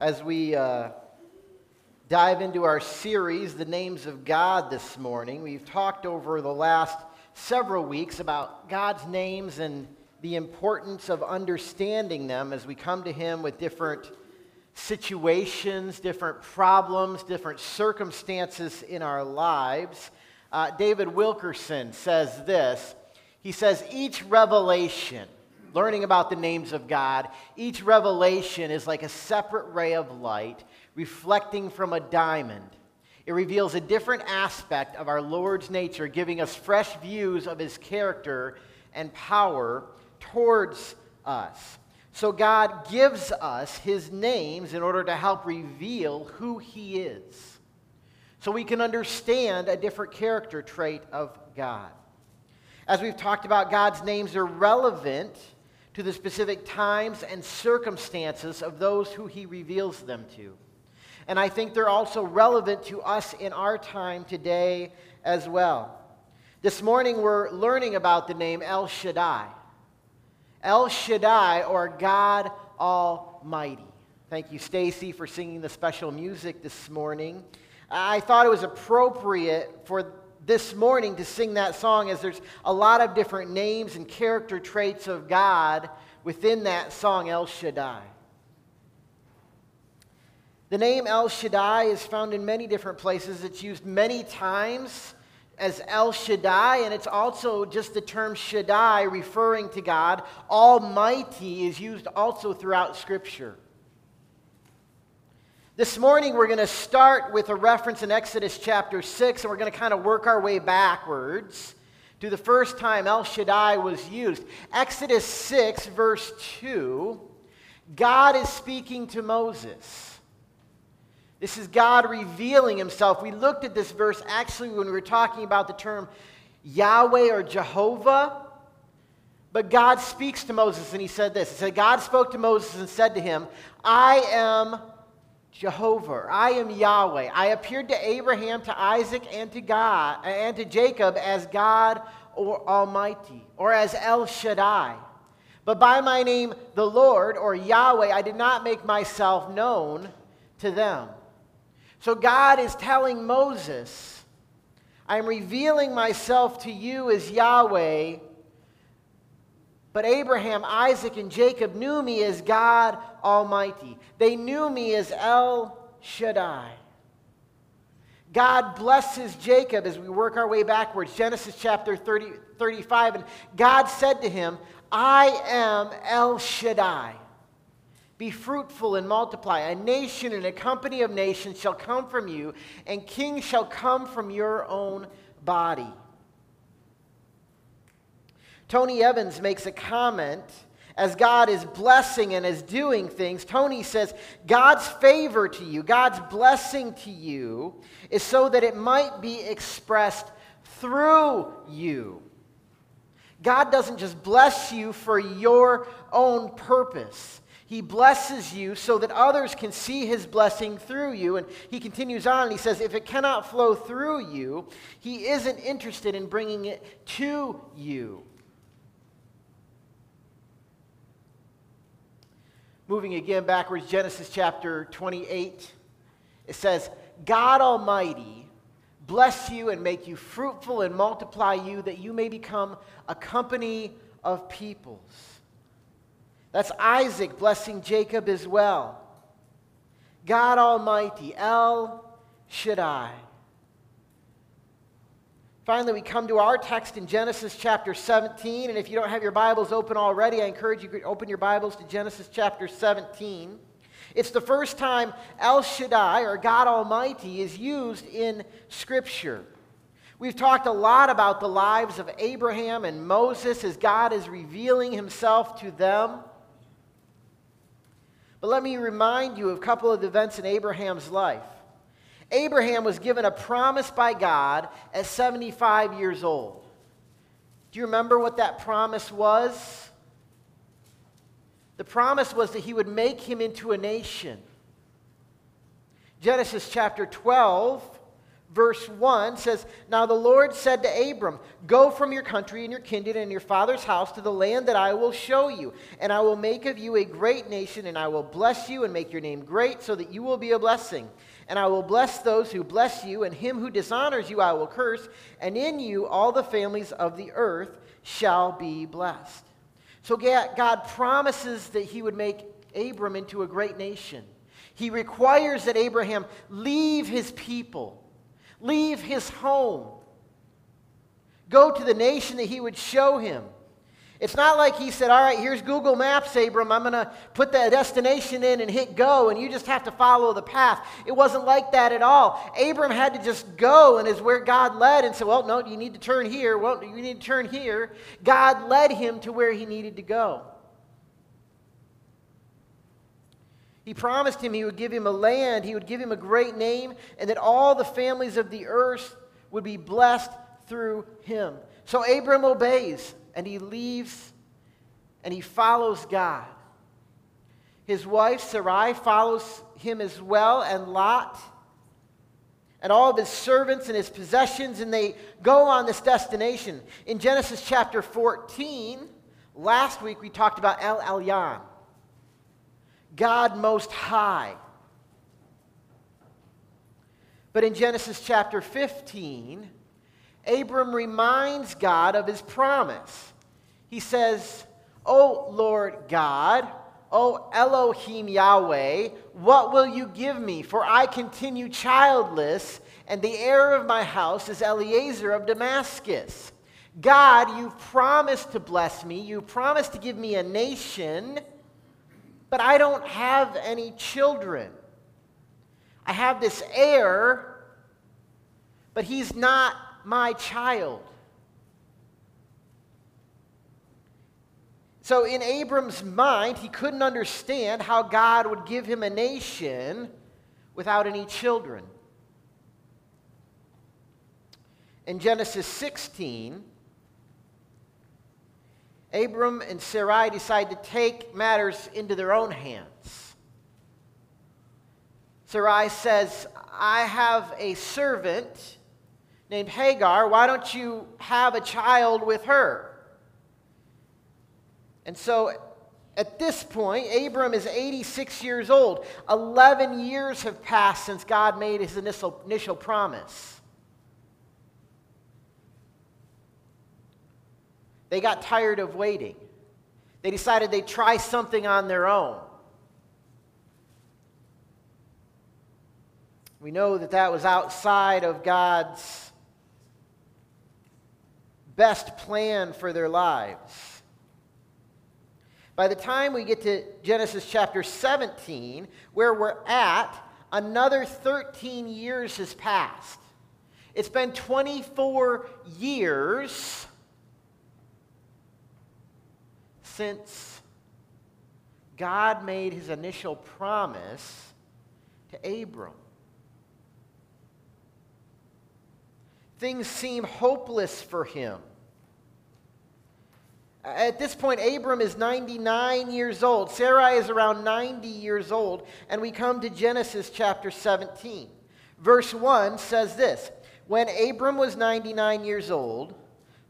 As we uh, dive into our series, The Names of God, this morning, we've talked over the last several weeks about God's names and the importance of understanding them as we come to Him with different situations, different problems, different circumstances in our lives. Uh, David Wilkerson says this He says, Each revelation, learning about the names of God, each revelation is like a separate ray of light reflecting from a diamond. It reveals a different aspect of our Lord's nature, giving us fresh views of his character and power towards us. So, God gives us his names in order to help reveal who he is, so we can understand a different character trait of God. As we've talked about, God's names are relevant to the specific times and circumstances of those who he reveals them to. And I think they're also relevant to us in our time today as well. This morning, we're learning about the name El Shaddai. El Shaddai, or God Almighty. Thank you, Stacy, for singing the special music this morning. I thought it was appropriate for this morning to sing that song as there's a lot of different names and character traits of God within that song, El Shaddai. The name El Shaddai is found in many different places. It's used many times as El Shaddai, and it's also just the term Shaddai referring to God. Almighty is used also throughout Scripture. This morning, we're going to start with a reference in Exodus chapter 6, and we're going to kind of work our way backwards to the first time El Shaddai was used. Exodus 6, verse 2, God is speaking to Moses. This is God revealing himself. We looked at this verse actually when we were talking about the term Yahweh or Jehovah. But God speaks to Moses, and he said this He said, God spoke to Moses and said to him, I am Jehovah. I am Yahweh. I appeared to Abraham, to Isaac, and to God and to Jacob as God or Almighty, or as El Shaddai. But by my name, the Lord, or Yahweh, I did not make myself known to them. So God is telling Moses, I'm revealing myself to you as Yahweh but Abraham, Isaac, and Jacob knew me as God Almighty. They knew me as El Shaddai. God blesses Jacob as we work our way backwards. Genesis chapter 30, 35. And God said to him, I am El Shaddai. Be fruitful and multiply. A nation and a company of nations shall come from you, and kings shall come from your own body. Tony Evans makes a comment as God is blessing and is doing things. Tony says, God's favor to you, God's blessing to you, is so that it might be expressed through you. God doesn't just bless you for your own purpose. He blesses you so that others can see his blessing through you. And he continues on and he says, if it cannot flow through you, he isn't interested in bringing it to you. Moving again backwards, Genesis chapter 28, it says, God Almighty bless you and make you fruitful and multiply you, that you may become a company of peoples. That's Isaac blessing Jacob as well. God Almighty, El Shaddai. Finally, we come to our text in Genesis chapter 17. And if you don't have your Bibles open already, I encourage you to open your Bibles to Genesis chapter 17. It's the first time El Shaddai, or God Almighty, is used in Scripture. We've talked a lot about the lives of Abraham and Moses as God is revealing himself to them. But let me remind you of a couple of events in Abraham's life. Abraham was given a promise by God at 75 years old. Do you remember what that promise was? The promise was that he would make him into a nation. Genesis chapter 12, verse 1 says, Now the Lord said to Abram, Go from your country and your kindred and your father's house to the land that I will show you, and I will make of you a great nation, and I will bless you and make your name great, so that you will be a blessing. And I will bless those who bless you, and him who dishonors you I will curse, and in you all the families of the earth shall be blessed. So God promises that he would make Abram into a great nation. He requires that Abraham leave his people leave his home, go to the nation that he would show him. It's not like he said, All right, here's Google Maps, Abram. I'm going to put the destination in and hit go, and you just have to follow the path. It wasn't like that at all. Abram had to just go, and is where God led and said, Well, no, you need to turn here. Well, you need to turn here. God led him to where he needed to go. He promised him he would give him a land, he would give him a great name, and that all the families of the earth would be blessed through him. So Abram obeys, and he leaves, and he follows God. His wife Sarai follows him as well, and Lot, and all of his servants and his possessions, and they go on this destination. In Genesis chapter 14, last week we talked about El Elyon. God Most High. But in Genesis chapter 15, Abram reminds God of his promise. He says, O Lord God, O Elohim Yahweh, what will you give me? For I continue childless, and the heir of my house is Eliezer of Damascus. God, you've promised to bless me. You promised to give me a nation but I don't have any children. I have this heir, but he's not my child. So, in Abram's mind, he couldn't understand how God would give him a nation without any children. In Genesis 16, Abram and Sarai decide to take matters into their own hands. Sarai says, I have a servant named Hagar. Why don't you have a child with her? And so at this point, Abram is 86 years old. 11 years have passed since God made his initial, initial promise. They got tired of waiting. They decided they'd try something on their own. We know that that was outside of God's best plan for their lives. By the time we get to Genesis chapter 17, where we're at, another 13 years has passed. It's been 24 years since God made his initial promise to Abram. Things seem hopeless for him. At this point, Abram is 99 years old. Sarai is around 90 years old. And we come to Genesis chapter 17. Verse 1 says this When Abram was 99 years old,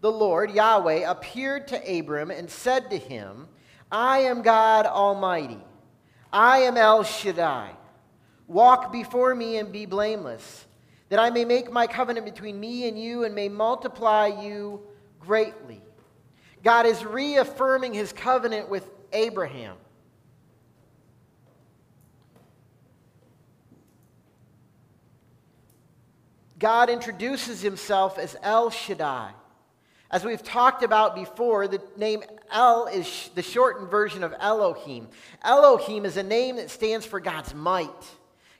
the Lord, Yahweh, appeared to Abram and said to him, I am God Almighty. I am El Shaddai. Walk before me and be blameless, that I may make my covenant between me and you and may multiply you greatly. God is reaffirming his covenant with Abraham. God introduces himself as El Shaddai. As we've talked about before, the name El is the shortened version of Elohim. Elohim is a name that stands for God's might,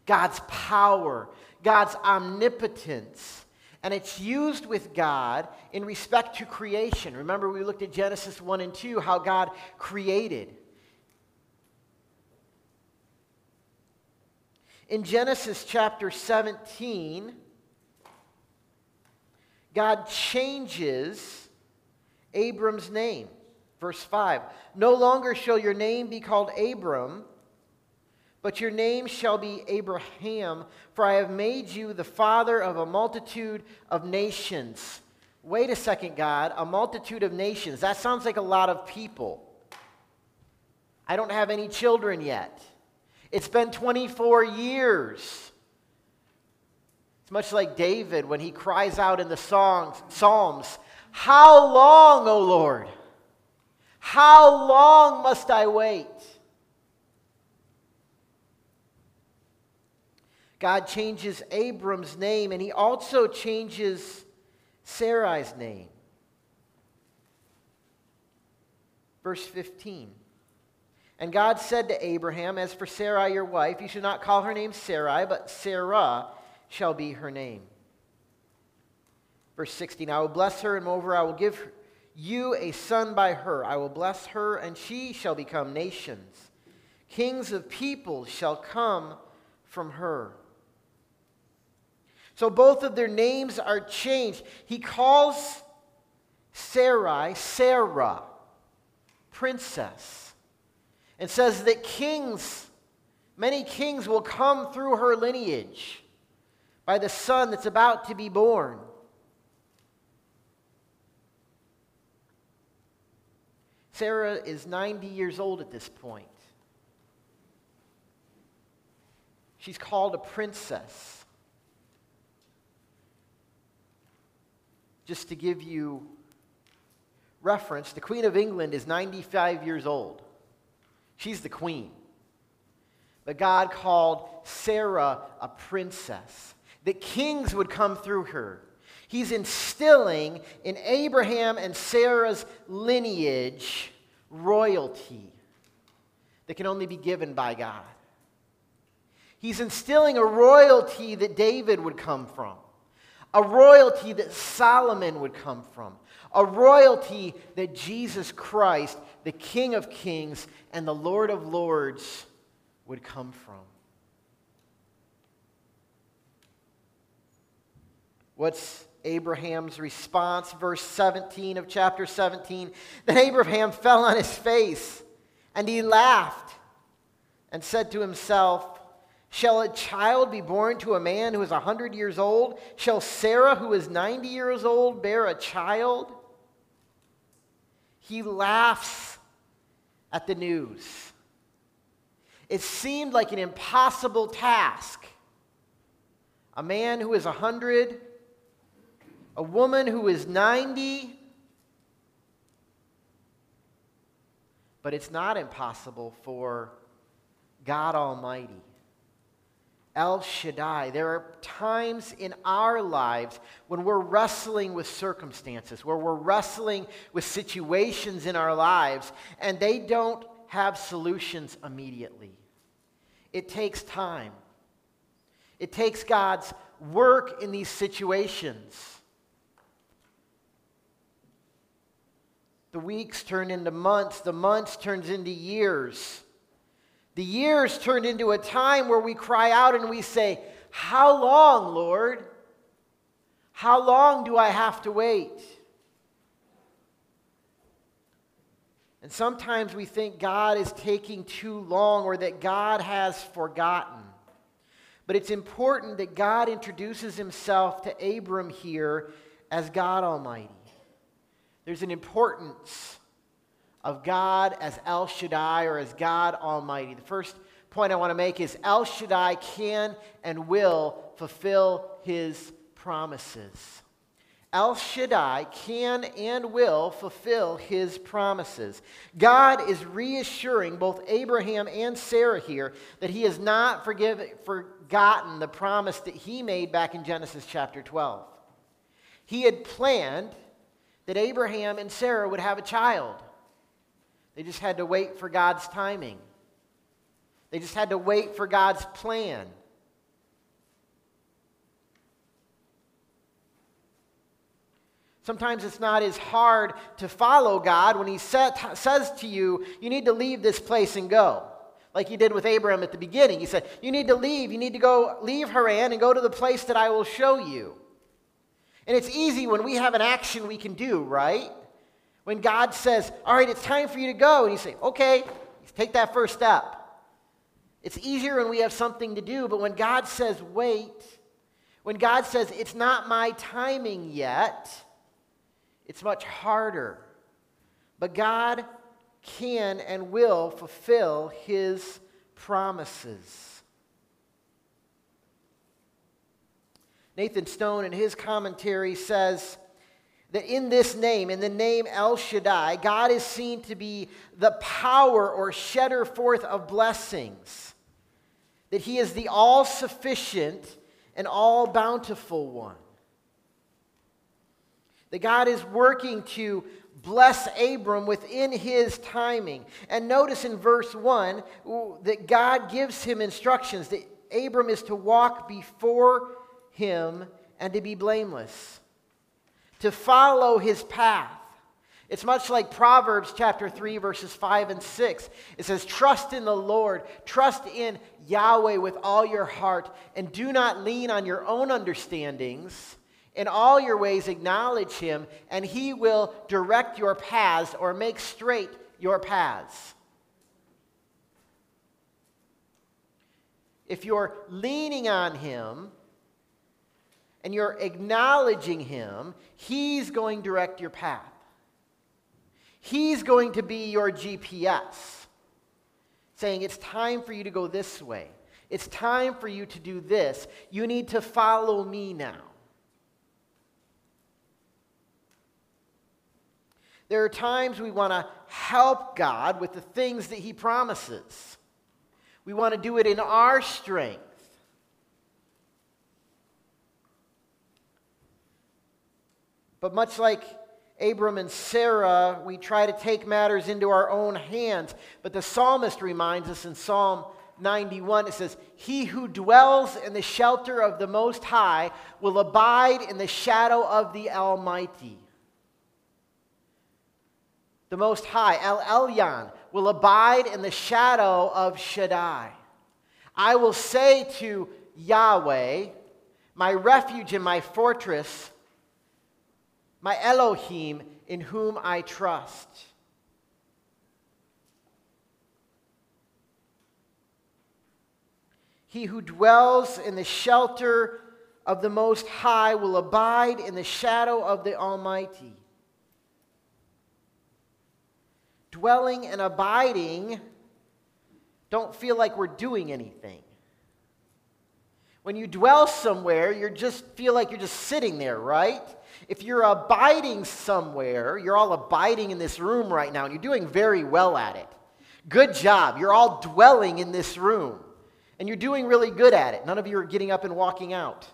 God's power, God's omnipotence. And it's used with God in respect to creation. Remember, we looked at Genesis 1 and 2, how God created. In Genesis chapter 17, God changes Abram's name. Verse 5 No longer shall your name be called Abram, but your name shall be Abraham, for I have made you the father of a multitude of nations. Wait a second, God, a multitude of nations. That sounds like a lot of people. I don't have any children yet. It's been 24 years. It's much like David when he cries out in the songs, Psalms, How long, O Lord? How long must I wait? God changes Abram's name and he also changes Sarai's name. Verse 15. And God said to Abraham, As for Sarai your wife, you should not call her name Sarai, but Sarah shall be her name. Verse 16 I will bless her, and moreover, I will give you a son by her. I will bless her, and she shall become nations. Kings of peoples shall come from her. So both of their names are changed. He calls Sarai Sarah, princess, and says that kings, many kings will come through her lineage by the son that's about to be born. Sarah is 90 years old at this point. She's called a princess. Just to give you reference, the Queen of England is 95 years old. She's the queen. But God called Sarah a princess, that kings would come through her. He's instilling in Abraham and Sarah's lineage royalty that can only be given by God. He's instilling a royalty that David would come from a royalty that Solomon would come from, a royalty that Jesus Christ, the King of Kings and the Lord of Lords, would come from. What's Abraham's response? Verse 17 of chapter 17. Then Abraham fell on his face and he laughed and said to himself, Shall a child be born to a man who is a hundred years old? Shall Sarah, who is 90 years old, bear a child? He laughs at the news. It seemed like an impossible task. A man who is a 100, a woman who is 90. But it's not impossible for God Almighty. El Shaddai. There are times in our lives when we're wrestling with circumstances, where we're wrestling with situations in our lives, and they don't have solutions immediately. It takes time, it takes God's work in these situations. The weeks turn into months, the months turns into years. The years turned into a time where we cry out and we say, How long, Lord? How long do I have to wait? And sometimes we think God is taking too long or that God has forgotten. But it's important that God introduces himself to Abram here as God Almighty. There's an importance of God as El Shaddai or as God Almighty. The first point I want to make is El Shaddai can and will fulfill his promises. El Shaddai can and will fulfill his promises. God is reassuring both Abraham and Sarah here that he has not forgive, forgotten the promise that he made back in Genesis chapter 12. He had planned that Abraham and Sarah would have a child. They just had to wait for God's timing. They just had to wait for God's plan. Sometimes it's not as hard to follow God when He set, says to you, you need to leave this place and go. Like He did with Abraham at the beginning. He said, You need to leave. You need to go leave Haran and go to the place that I will show you. And it's easy when we have an action we can do, right? When God says, All right, it's time for you to go, and you say, Okay, take that first step. It's easier when we have something to do, but when God says, wait, when God says, it's not my timing yet, it's much harder. But God can and will fulfill his promises. Nathan Stone, in his commentary, says that in this name, in the name El Shaddai, God is seen to be the power or shedder forth of blessings, that he is the all sufficient and all bountiful one. That God is working to bless Abram within his timing. And notice in verse 1 that God gives him instructions that Abram is to walk before him and to be blameless, to follow his path. It's much like Proverbs chapter 3, verses 5 and 6. It says, Trust in the Lord, trust in Yahweh with all your heart, and do not lean on your own understandings. In all your ways, acknowledge him, and he will direct your paths or make straight your paths. If you're leaning on him and you're acknowledging him, he's going to direct your path. He's going to be your GPS, saying, It's time for you to go this way. It's time for you to do this. You need to follow me now. There are times we want to help God with the things that He promises. We want to do it in our strength. But much like Abram and Sarah, we try to take matters into our own hands. But the psalmist reminds us in Psalm 91, it says, He who dwells in the shelter of the Most High will abide in the shadow of the Almighty the Most High, El Elyon, will abide in the shadow of Shaddai. I will say to Yahweh, my refuge and my fortress, my Elohim in whom I trust. He who dwells in the shelter of the Most High will abide in the shadow of the Almighty dwelling and abiding don't feel like we're doing anything. When you dwell somewhere, you just feel like you're just sitting there, right? If you're abiding somewhere, you're all abiding in this room right now, and you're doing very well at it. Good job. You're all dwelling in this room, and you're doing really good at it. None of you are getting up and walking out.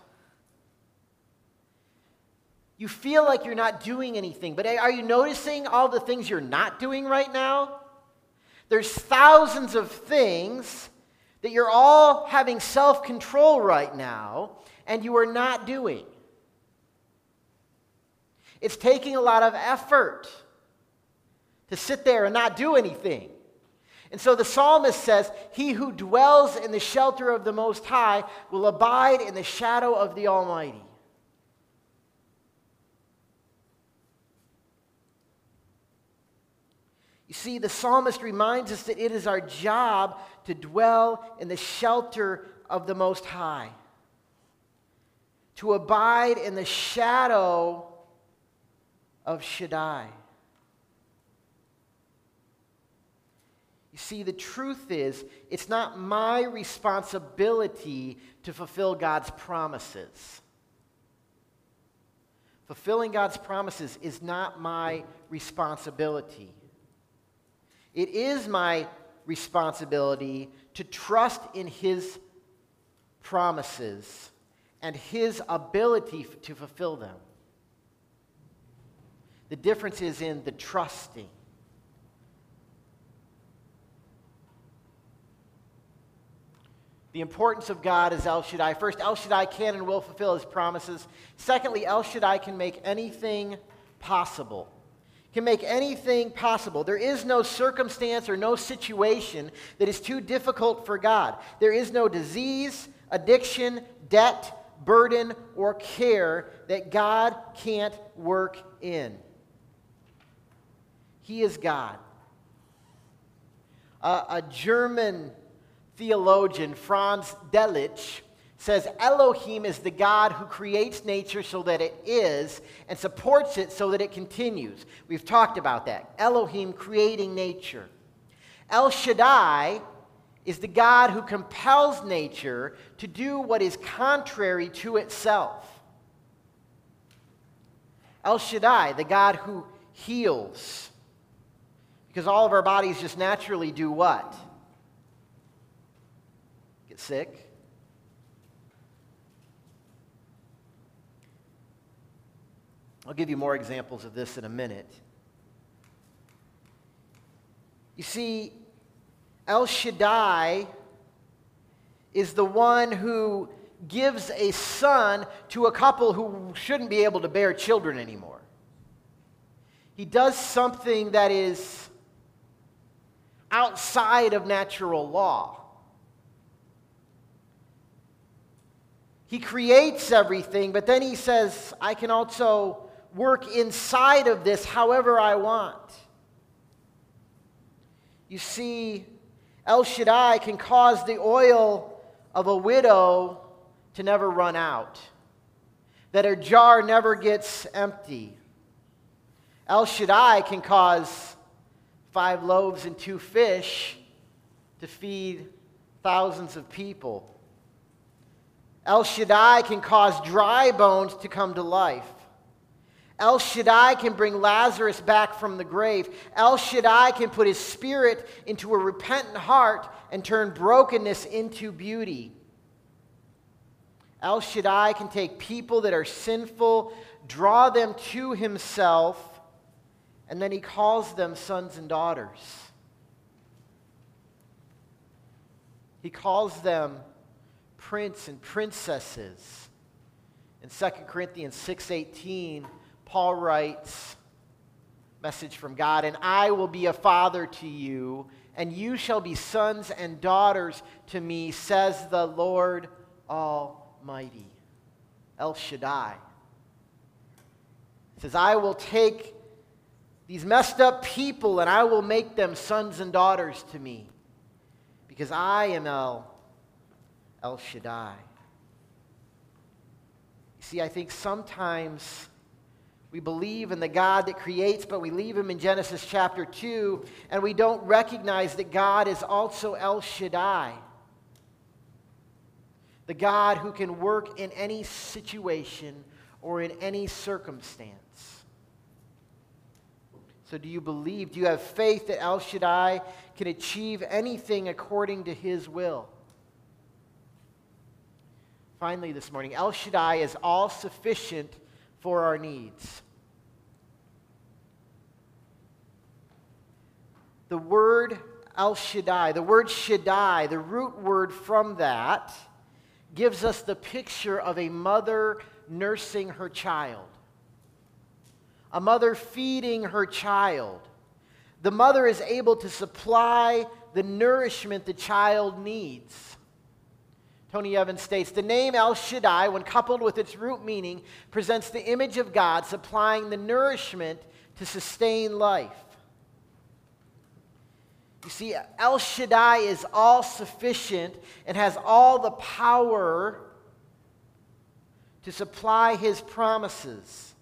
You feel like you're not doing anything, but are you noticing all the things you're not doing right now? There's thousands of things that you're all having self control right now, and you are not doing. It's taking a lot of effort to sit there and not do anything. And so the psalmist says, He who dwells in the shelter of the Most High will abide in the shadow of the Almighty. You see, the psalmist reminds us that it is our job to dwell in the shelter of the Most High, to abide in the shadow of Shaddai. You see, the truth is, it's not my responsibility to fulfill God's promises. Fulfilling God's promises is not my responsibility. It is my responsibility to trust in His promises and His ability to fulfill them. The difference is in the trusting. The importance of God is El Shaddai. First, El Shaddai can and will fulfill his promises. Secondly, El Shaddai can make anything possible can make anything possible. There is no circumstance or no situation that is too difficult for God. There is no disease, addiction, debt, burden, or care that God can't work in. He is God. a German theologian Franz Delitzsch says Elohim is the God who creates nature so that it is and supports it so that it continues. We've talked about that. Elohim creating nature. El Shaddai is the God who compels nature to do what is contrary to itself. El Shaddai, the God who heals. Because all of our bodies just naturally do what? Get sick I'll give you more examples of this in a minute. You see, El Shaddai is the one who gives a son to a couple who shouldn't be able to bear children anymore. He does something that is outside of natural law. He creates everything, but then he says, I can also work inside of this however I want. You see, El Shaddai can cause the oil of a widow to never run out, that her jar never gets empty. El Shaddai can cause five loaves and two fish to feed thousands of people. El Shaddai can cause dry bones to come to life. El Shaddai can bring Lazarus back from the grave. El Shaddai can put his spirit into a repentant heart and turn brokenness into beauty. El Shaddai can take people that are sinful, draw them to himself, and then he calls them sons and daughters. He calls them prince and princesses. In 2 Corinthians 6:18, Paul writes, message from God, and I will be a father to you, and you shall be sons and daughters to me, says the Lord Almighty. El Shaddai. He says, I will take these messed up people and I will make them sons and daughters to me because I am El, El Shaddai. You see, I think sometimes we believe in the God that creates, but we leave him in Genesis chapter 2, and we don't recognize that God is also El Shaddai, the God who can work in any situation or in any circumstance. So, do you believe? Do you have faith that El Shaddai can achieve anything according to his will? Finally, this morning, El Shaddai is all sufficient for our needs. The word El Shaddai, the word Shaddai, the root word from that, gives us the picture of a mother nursing her child, a mother feeding her child. The mother is able to supply the nourishment the child needs. Tony Evans states The name El Shaddai, when coupled with its root meaning, presents the image of God supplying the nourishment to sustain life. You see, El Shaddai is all sufficient and has all the power to supply his promises.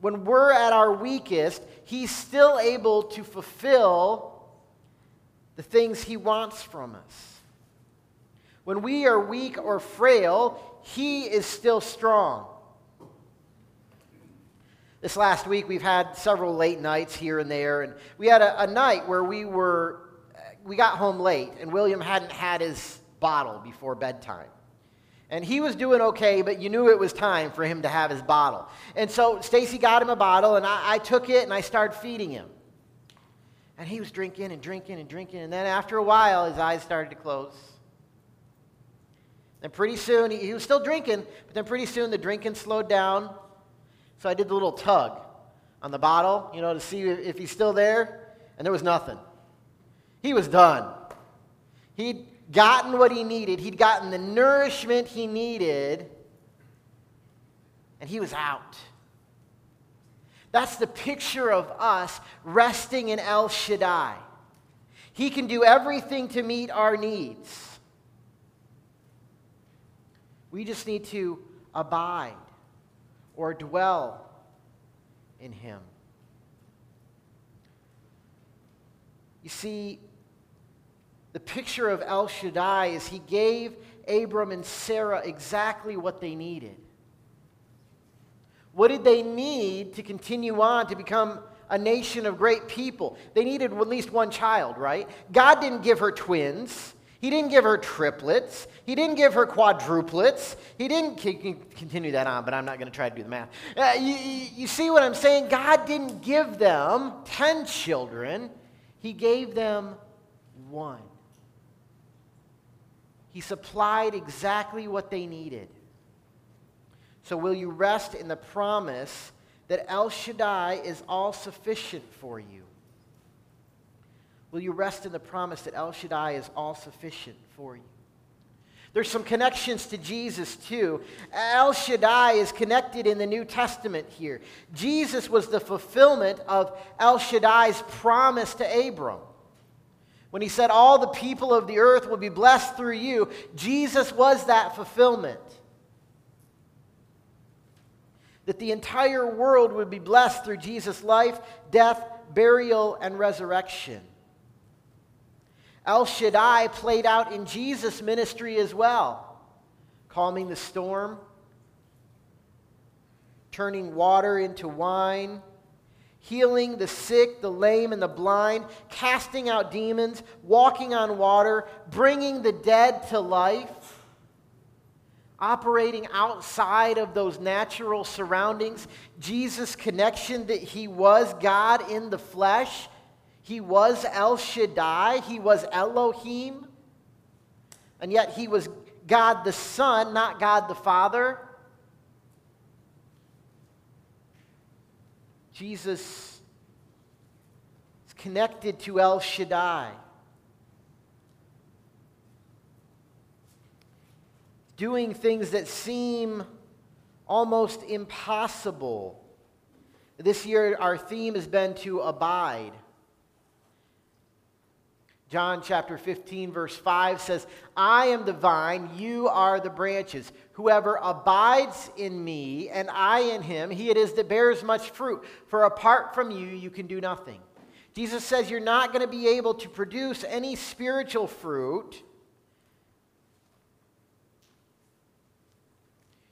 When we're at our weakest, he's still able to fulfill the things he wants from us. When we are weak or frail, He is still strong. This last week, we've had several late nights here and there, and we had a, a night where we were, we got home late, and William hadn't had his bottle before bedtime. And he was doing okay, but you knew it was time for him to have his bottle. And so Stacy got him a bottle, and I, I, took it and I started feeding him. And he was drinking and drinking and drinking, and then after a while, his eyes started to close. And pretty soon, he, was still drinking, but then pretty soon the drinking slowed down. So I did the little tug on the bottle, you know, to see if he's still there, and there was nothing. He was done. He'd gotten what he needed, he'd gotten the nourishment he needed, and he was out. That's the picture of us resting in El Shaddai. He can do everything to meet our needs. We just need to abide or dwell in Him. You see, the picture of El Shaddai is He gave Abram and Sarah exactly what they needed. What did they need to continue on to become a nation of great people? They needed at least one child, right? God didn't give her twins. He didn't give her triplets. He didn't give her quadruplets. He didn't continue that on, but I'm not going to try to do the math. Uh, you, you see what I'm saying? God didn't give them 10 children, He gave them one. He supplied exactly what they needed. So, will you rest in the promise that El Shaddai is all sufficient for you? Will you rest in the promise that El Shaddai is all sufficient for you? There's some connections to Jesus too. El Shaddai is connected in the New Testament here. Jesus was the fulfillment of El Shaddai's promise to Abram. When he said, All the people of the earth will be blessed through you, Jesus was that fulfillment that the entire world would be blessed through Jesus' life, death, burial, and resurrection. El Shaddai played out in Jesus' ministry as well, calming the storm, turning water into wine, healing the sick, the lame, and the blind, casting out demons, walking on water, bringing the dead to life operating outside of those natural surroundings. Jesus' connection that he was God in the flesh, he was El Shaddai, he was Elohim, and yet he was God the Son, not God the Father. Jesus is connected to El Shaddai. doing things that seem almost impossible. This year, our theme has been to abide. John chapter 15, verse 5 says, I am the vine, you are the branches. Whoever abides in me and I in him, he it is that bears much fruit. For apart from you, you can do nothing. Jesus says you're not going to be able to produce any spiritual fruit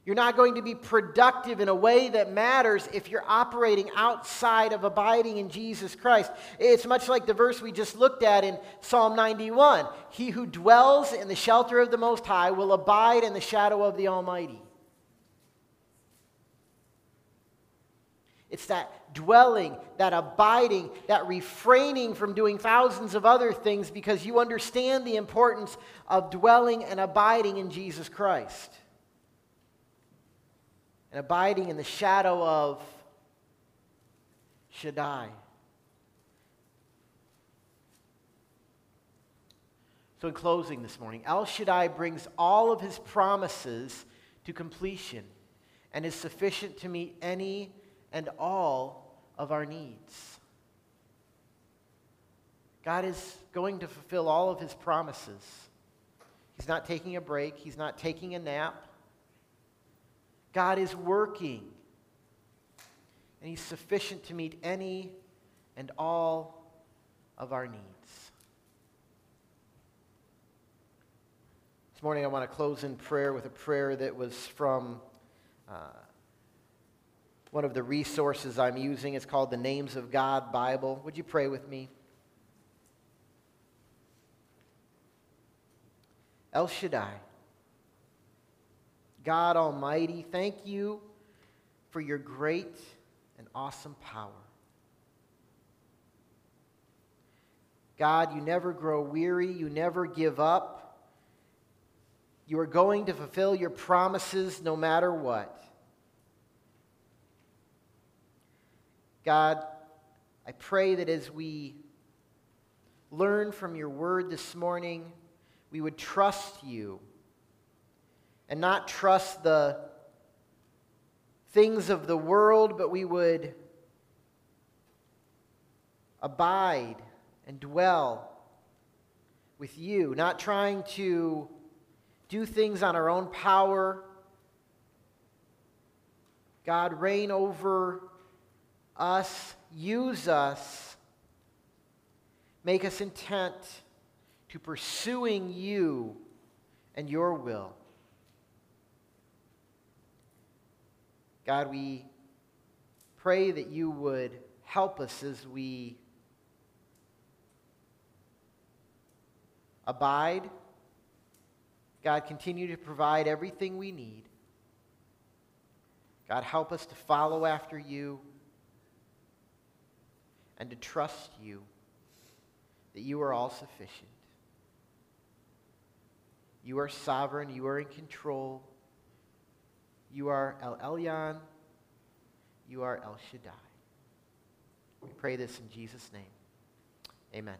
You're not going to be productive in a way that matters if you're operating outside of abiding in Jesus Christ. It's much like the verse we just looked at in Psalm 91 He who dwells in the shelter of the Most High will abide in the shadow of the Almighty. It's that dwelling, that abiding, that refraining from doing thousands of other things because you understand the importance of dwelling and abiding in Jesus Christ and abiding in the shadow of Shaddai. So, in closing this morning, El Shaddai brings all of his promises to completion and is sufficient to meet any and all of our needs. God is going to fulfill all of his promises. He's not taking a break, he's not taking a nap. God is working, and He's sufficient to meet any and all of our needs. This morning, I want to close in prayer with a prayer that was from uh, one of the resources I'm using. It's called the Names of God Bible. Would you pray with me? El Shaddai. God Almighty, thank you for your great and awesome power. God, you never grow weary, you never give up. You are going to fulfill your promises no matter what. God, I pray that as we learn from your word this morning, we would trust you and not trust the things of the world, but we would abide and dwell with you, not trying to do things on our own power. God, reign over us, use us, make us intent to pursuing you and your will. God, we pray that you would help us as we abide. God, continue to provide everything we need. God, help us to follow after you and to trust you that you are all sufficient. You are sovereign. You are in control. You are El Elyon. You are El Shaddai. We pray this in Jesus' name. Amen.